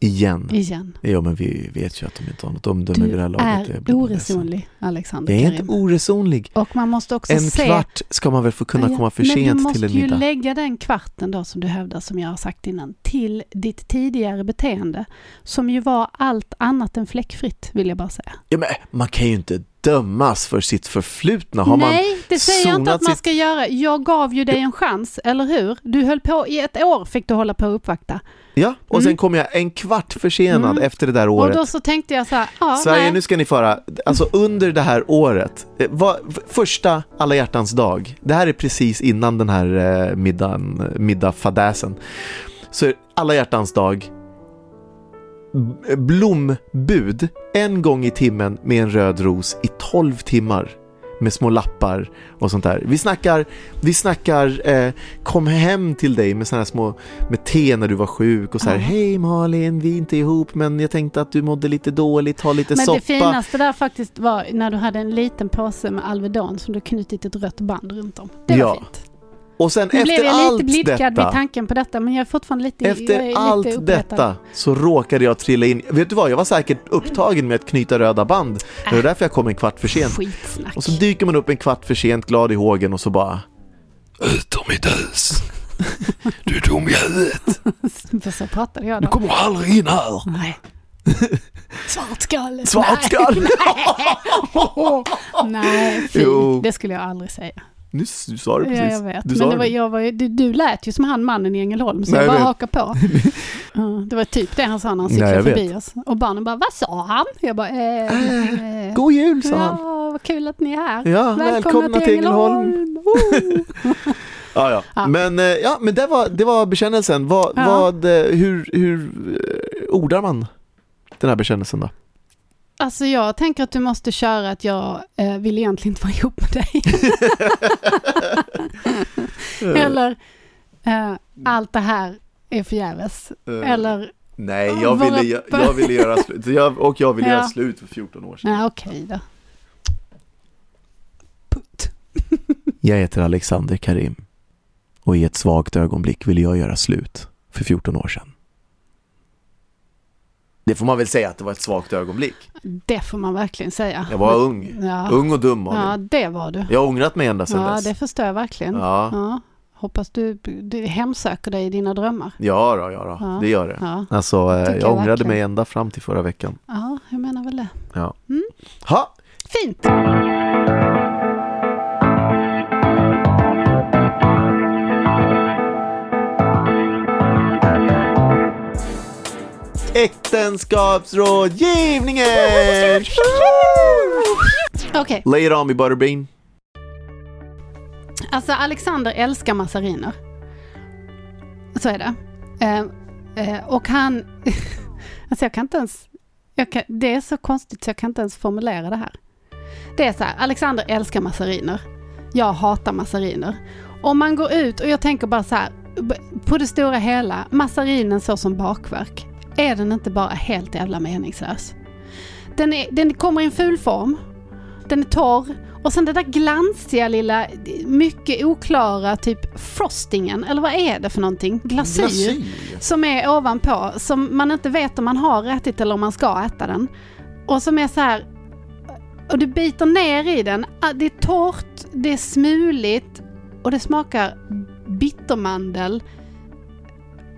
Igen. Igen. Ja men vi vet ju att de inte har något omdöme vid det här Du laget. är blir ledsen. oresonlig, Alexander Jag är Karim. inte oresonlig. Och man måste också En se... kvart ska man väl få kunna Ja, komma för men sent du måste till en ju middag. lägga den kvarten då som du hävdar, som jag har sagt innan, till ditt tidigare beteende. Som ju var allt annat än fläckfritt, vill jag bara säga. Ja, men man kan ju inte dömas för sitt förflutna. Har Nej, det säger jag inte att man sitt- ska göra. Jag gav ju dig en chans, eller hur? Du höll på i ett år, fick du hålla på och uppvakta. Ja, och sen Mm. kom jag en kvart försenad Mm. efter det där Och året. då så tänkte jag så här, ja, Sverige, nej. nu ska ni föra, alltså under det här året, eh, vad, f- första alla hjärtans dag, det här är precis innan den här eh, middagen, middagfadäsen, så är alla hjärtans dag b- blombud en gång i timmen med en röd ros i 12 timmar med små lappar och sånt där. Vi snackar, vi snackar eh, kom hem till dig med såna här små med te när du var sjuk och så här Ja. hej Malin, vi är inte ihop men jag tänkte att du mådde lite dåligt, ha lite Men soppa. det finaste där faktiskt var när du hade en liten påse med Alvedon som du knutit ett rött band runt om. Det var Ja, fint. Och sen Nu blev efter jag lite blidkad vid detta, tanken på detta men jag är fortfarande lite, efter lite allt uppretad. detta så råkade jag trilla in, vet du vad, jag var säkert upptagen med att knyta röda band. Det var därför jag kom en kvart för sent. Skitsnack. Och så dyker man upp en kvart för sent, glad i hågen och så bara Utomhus! Du är dum i huvudet! Så pratade jag Du då. kommer aldrig in här! Nej. Svartskalle. Svartskalle! Nej, Nej. Jo. Det skulle jag aldrig säga. Nyss, du sa det precis. Ja, jag vet. Du Men det var, jag var, du, du lät ju som han mannen i Ängelholm, så Nej, jag bara vet. hakade på. Det var typ det han sa när han Nej, cyklade jag förbi oss. Och barnen bara, vad sa han? Jag bara, eh, eh, God jul sa han! Ja, vad kul att ni är här. Ja, välkomna till Ängelholm. Oh. Ja, ja. Ja. Men, eh, ja, men det, var, det var bekännelsen. Vad, Ja. vad, eh, hur, hur eh, ordar man den här bekännelsen då? Alltså jag tänker att du måste köra att jag eh, vill egentligen inte vara ihop med dig. Eller eh, allt det här är förgäves. Eh, Eller, Nej, Åh, jag ville, jag, jag ville göra slut. Jag, och jag ville Ja. göra slut för 14 år sedan. nej okej då. Putt. Jag heter Alexander Karim. Och i ett svagt ögonblick ville jag göra slut för 14 år sedan. Det får man väl säga att det var ett svagt ögonblick. Det får man verkligen säga. Jag var ung. Ja, Ung och dum Malin. ja det var du. Jag har ångrat mig ända sedan Ja, dess. det förstår jag verkligen. Ja. Ja. Hoppas du, du hemsöker dig i dina drömmar. Ja, då, ja, då. Ja. det gör det. Ja, Alltså, eh, jag jag ångrade verkligen. mig ända fram till förra veckan. ja jag menar väl det. Ja. Mm. Ha! Fint! Äktenskapsrådgivningen! Okej, Lay it on me Butterbean. alltså Alexander älskar massariner. Så är det. Eh, eh, och han... alltså jag kan inte ens... Kan, det är så konstigt så jag kan inte ens formulera det här. Det är så här, Alexander älskar massariner. Jag hatar massariner. Om man går ut och jag tänker bara så här, på det stora hela, massarinen så som bakverk, är den inte bara helt jävla meningslös? Den, är, den kommer i en ful form, den är torr och sen det där glansiga lilla, mycket oklara typ frostingen, eller vad är det för någonting? Glasyr som är ovanpå, som man inte vet om man har ätit eller om man ska äta den. Och som är så här, och du biter ner i den, Ah, det är torrt, det är smuligt och det smakar bittermandel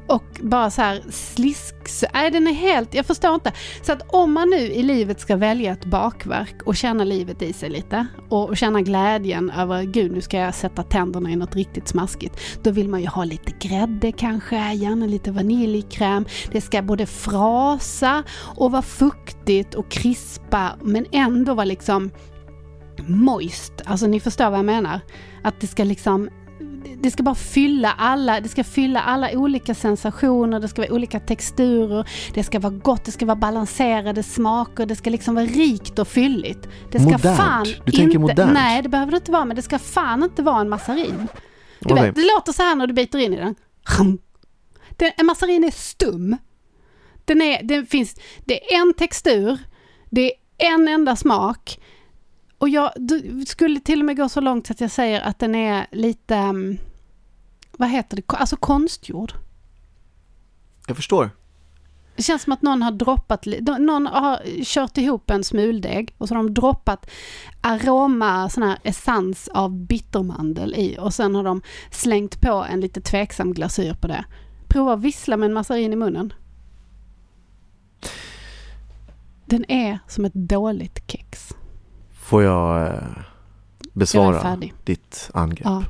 och bara så här slisk... Nej, den är helt... Jag förstår inte. Så att om man nu i livet ska välja ett bakverk och känna livet i sig lite och känna glädjen över gud nu ska jag sätta tänderna i något riktigt smaskigt. Då vill man ju ha lite grädde kanske, gärna lite vaniljkräm. Det ska både frasa och vara fuktigt och krispa men ändå vara liksom moist. Alltså ni förstår vad jag menar. Att det ska liksom det ska bara fylla alla, det ska fylla alla olika sensationer, det ska vara olika texturer, det ska vara gott, det ska vara balanserade smaker, det ska liksom vara rikt och fylligt. Det ska Modernt? fan Du inte, tänker modernt? Nej, det behöver det inte vara, men det ska fan inte vara en massarin. Du Okej. vet, det låter så här när du biter in i den. den en massarin är stum. Den är, den finns, det är en textur, det är en enda smak. Och jag skulle till och med gå så långt att jag säger att den är lite, mm, vad heter det, alltså konstgjord. Jag förstår. Det känns som att någon har droppat, någon har kört ihop en smuldeg och så har de droppat aroma, sån här essens av bittermandel i och sen har de slängt på en lite tveksam glasyr på det. Prova att vissla med en massarin i munnen. Den är som ett dåligt kex. Får jag eh, Jag besvara färdig. ditt angrepp? Ja.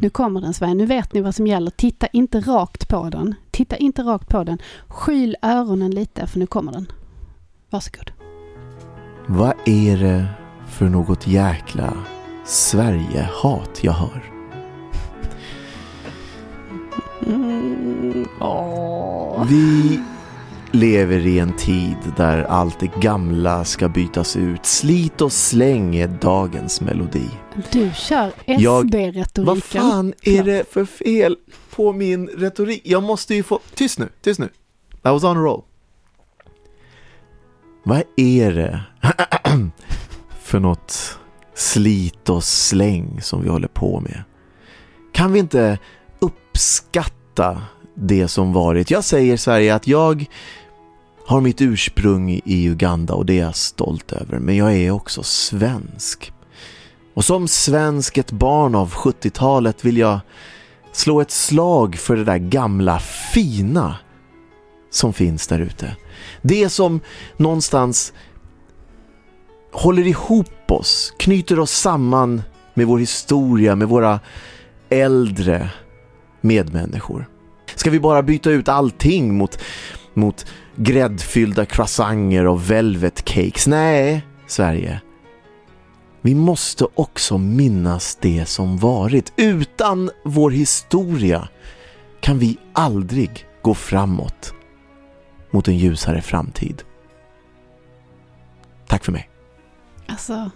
Nu kommer den Sven, nu vet ni vad som gäller. Titta inte rakt på den. Titta inte rakt på den. Skyl öronen lite för nu kommer den. Varsågod. Vad är det för något jäkla Sverige-hat jag hör? Vi lever i en tid där allt det gamla ska bytas ut. Slit och släng är dagens melodi. Du kör SB-retoriken. Vad fan är det för fel på min retorik? Jag måste ju få... Tyst nu, tyst nu. I was on a roll. Vad är det för något slit och släng som vi håller på med? Kan vi inte uppskatta det som varit? Jag säger Sverige att jag har mitt ursprung i Uganda och det är jag stolt över. Men jag är också svensk. Och som svensk, ett barn av 70-talet vill jag slå ett slag för det där gamla fina som finns där ute. Det som någonstans håller ihop oss, knyter oss samman med vår historia, med våra äldre medmänniskor. Ska vi bara byta ut allting mot, mot gräddfyllda croissanter och velvet cakes? Nej, Sverige. Vi måste också minnas det som varit. Utan vår historia kan vi aldrig gå framåt mot en ljusare framtid. Tack för mig. Alltså,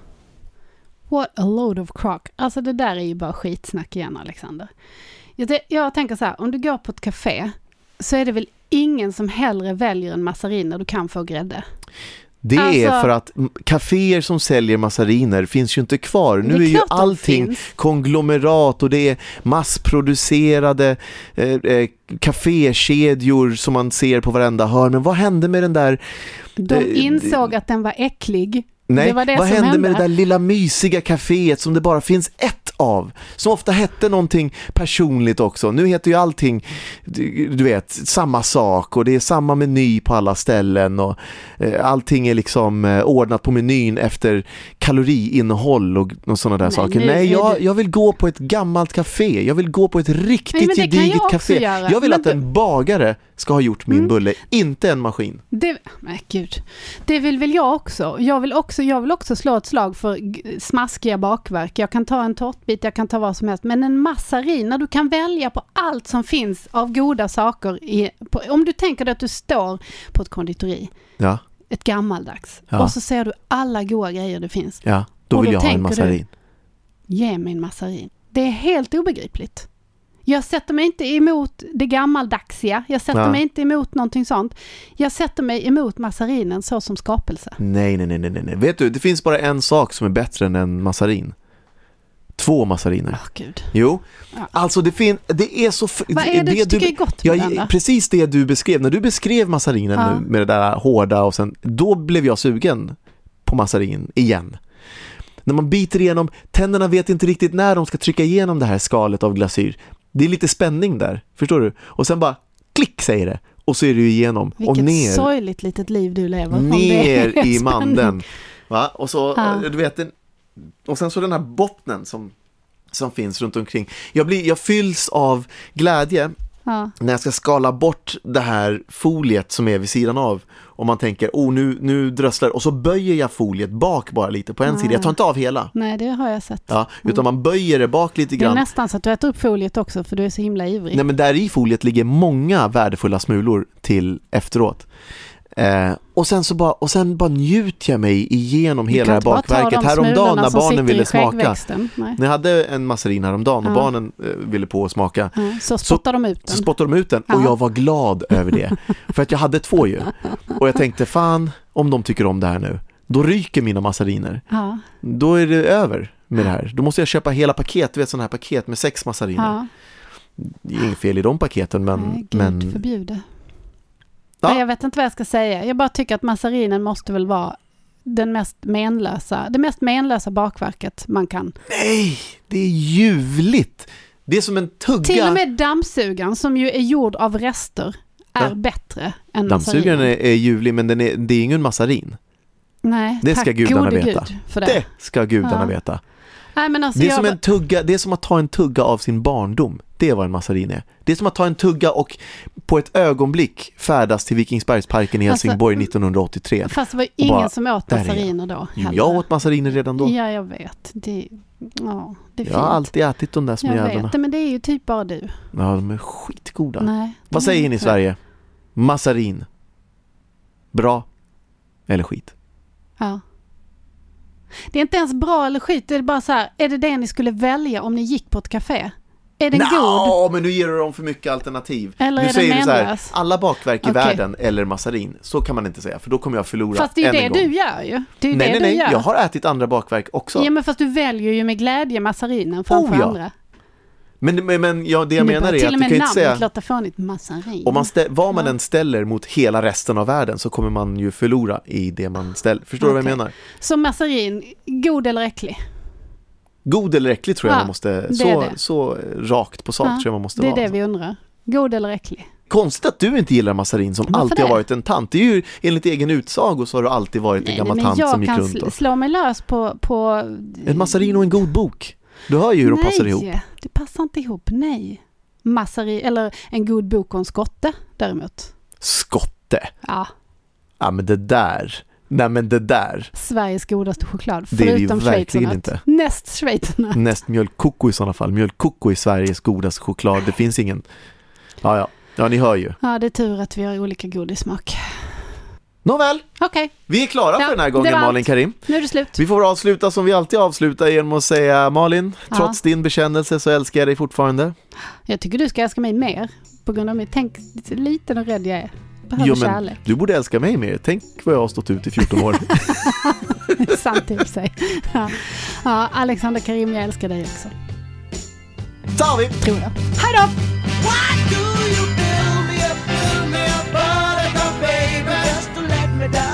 what a load of crock. Alltså det där är ju bara skitsnack igen Alexander. Jag, jag tänker så här, om du går på ett café så är det väl ingen som hellre väljer en massarin när du kan få grädde. Det är Alltså- för att kaféer som säljer massariner finns ju inte kvar. Nu är är ju allting konglomerat och det är massproducerade eh, eh, kafékedjor som man ser på varenda hörn. Men vad hände med den där De Det- insåg att den var äcklig. Nej, det det vad hände, hände. med det där lilla mysiga kaféet som det bara finns ett av? Som ofta hette någonting personligt också. Nu heter ju allting, du, vet, samma sak och det är samma meny på alla ställen och eh, allting är liksom eh, ordnat på menyn efter kaloriinnehåll och, och sådana där Nej, saker. nu Nej, jag, jag vill gå på ett gammalt café. Jag vill gå på ett riktigt Nej, gediget jag café. göra. Jag vill Men att du- en bagare ska ha gjort min Mm. bulle, inte en maskin. Det, men gud. Det vill väl jag också. Jag vill också, jag vill också slå ett slag för smaskiga bakverk. Jag kan ta en tårtbit, jag kan ta vad som helst. Men en massarin, när du kan välja på allt som finns av goda saker. I, på, om du tänker dig att du står på ett konditori, Ja, ett gammaldags, Ja. och så ser du alla goda grejer det finns. ja. Då vill då jag ha en tänker du- massarin. Ge mig en massarin. Det är helt obegripligt. Jag sätter mig inte emot det gammaldaxiga. Jag sätter Ja. mig inte emot någonting sånt. Jag sätter mig emot massarinen så som skapelse. Nej, nej, nej, nej, nej. Vet du, det finns bara en sak som är bättre än en massarin. Två massariner. Åh gud. Jo, Ja. alltså det finns, det är så... Vad är det du tycker är gott med ja? Precis det du beskrev, när du beskrev massarinen Ja. nu med det där hårda och sen, då blev jag sugen på massarin igen. När man biter igenom, tänderna vet inte riktigt när de ska trycka igenom det här skalet av glasyr. Det är lite spänning där, förstår du? Och sen bara klick säger det och så är du igenom och Vilket ner, sorgligt litet liv du lever. ner i mandeln. Va? Och så, Ja. du vet, och sen så den här bottnen som, som finns runt omkring. Jag, blir, jag fylls av glädje Ja. när jag ska skala bort det här foliet som är vid sidan av och man tänker, oh nu, nu dröslar och så böjer jag foliet bak bara lite på en sida, jag tar inte av hela. Nej, det har jag sett. Ja, utan man böjer det bak lite det är grann. nästan så att du äter upp foliet också för du är så himla ivrig. Nej men där i foliet ligger många värdefulla smulor till efteråt. Eh, och sen så bara, och sen bara njuter jag mig igenom hela det här bakverket. Häromdagen när barnen ville smaka. skäggväxten. Nej. När jag hade en massarin häromdagen och Ja. barnen eh, ville på att smaka. Ja, så spottar de ut Så den. spottade de ut den och Ja. jag var glad över det. För att jag hade två ju. Och jag tänkte, fan om de tycker om det här nu. Då ryker mina massariner. Ja, Då är det över med det här. Då måste jag köpa hela paket, du vet sådana här paket med sex massariner. Det är inget fel i de paketen men... Nej, Gud men förbjude. Ja. Jag vet inte vad jag ska säga. Jag bara tycker att massarinen måste väl vara den mest menlösa, det mest menlösa bakverket man kan. Nej, det är ljuvligt. Det är som en tugga. Till och med dammsugaren som ju är gjord av rester är Ja. bättre än Dammsugaren är, är ljuvlig men den är, det är ingen massarin. Nej, det tack ska gudarna gode veta. Gud för det. Det ska gudarna Ja. veta. Nej, men alltså Det är, jag, som en tugga, det är som att ta en tugga av sin barndom. Det är vad en massarin är. Det är som att ta en tugga och på ett ögonblick färdas till Vikingsbergsparken i Alltså, Helsingborg 1983. Fast det var ingen bara, som åt jag. massariner då. Heller. jag åt massariner redan då. Ja, jag vet. Det, ja, det är Jag har fint. alltid ätit de där små Jag jävlarna. vet det, men det är ju typ bara du. Ja, de är skitgoda. Nej, Vad säger ni i Sverige? Massarin. Bra eller skit? Ja. Det är inte ens bra eller skit, det är bara så här, är det det ni skulle välja om ni gick på ett café? Är den god? Nå, men nu ger du dem för mycket alternativ. Eller nu är den säger du så här, alla bakverk i Okej. världen eller massarin. Så kan man inte säga, för då kommer jag förlora Fast det är ju det du gör ju. Det är ju nej, det nej, du nej, gör. jag har ätit andra bakverk också. Ja men fast du väljer ju med glädje massarinen framför Oh, ja. andra. Men, men, men ja, det jag menar är till att och du med kan inte namnet säga, låta fånigt, massarin. om man stä, vad man Ja. än ställer mot hela resten av världen så kommer man ju förlora i det man ställer. Förstår du vad jag menar? Så massarin, god eller äcklig? God eller äcklig tror jag Ja, man måste, så, det. så rakt på sak Ja, tror jag man måste det är vara. det vi undrar. God eller äcklig? Konstigt att du inte gillar massarin som Varför alltid har det? varit en tant. Det är ju enligt egen utsago så har du alltid varit en gammal men tant jag som gick kan runt sl- och... slå mig lös på... på En massarin och en god bok. Du hör ju hur de nej, passar ihop. Det passar inte ihop, nej. Massarin, eller en god bok och en skotte däremot. Skotte. Ja, Ja men det där. Nej men det där. Sveriges godaste choklad. Det är det ju förutom verkligen schweizernöt. inte. Näst schweizernöt. Näst mjölkkoko i sådana fall. Mjölkkoko är Sveriges godaste choklad. Det finns ingen... Ja ja. Ja ni hör ju. Ja, det är tur att vi har olika godissmak. Nåväl. Okej, Vi är klara Ja, för den här gången. Malin Karim. nu är det slut. Vi får avsluta som vi alltid avslutar genom att säga Malin, Ja. trots din bekännelse så älskar jag dig fortfarande. Jag tycker du ska älska mig mer. På grund av mig. Tänk lite liten och rädd jag är. Behöver Jo men kärlek. du borde älska mig mer. Tänk vad jag har stått ut i 14 år. Sant i sig. Ja. ja, Alexander Karim, jag älskar dig också. tar vi! Tror jag. Hej då! crocodile.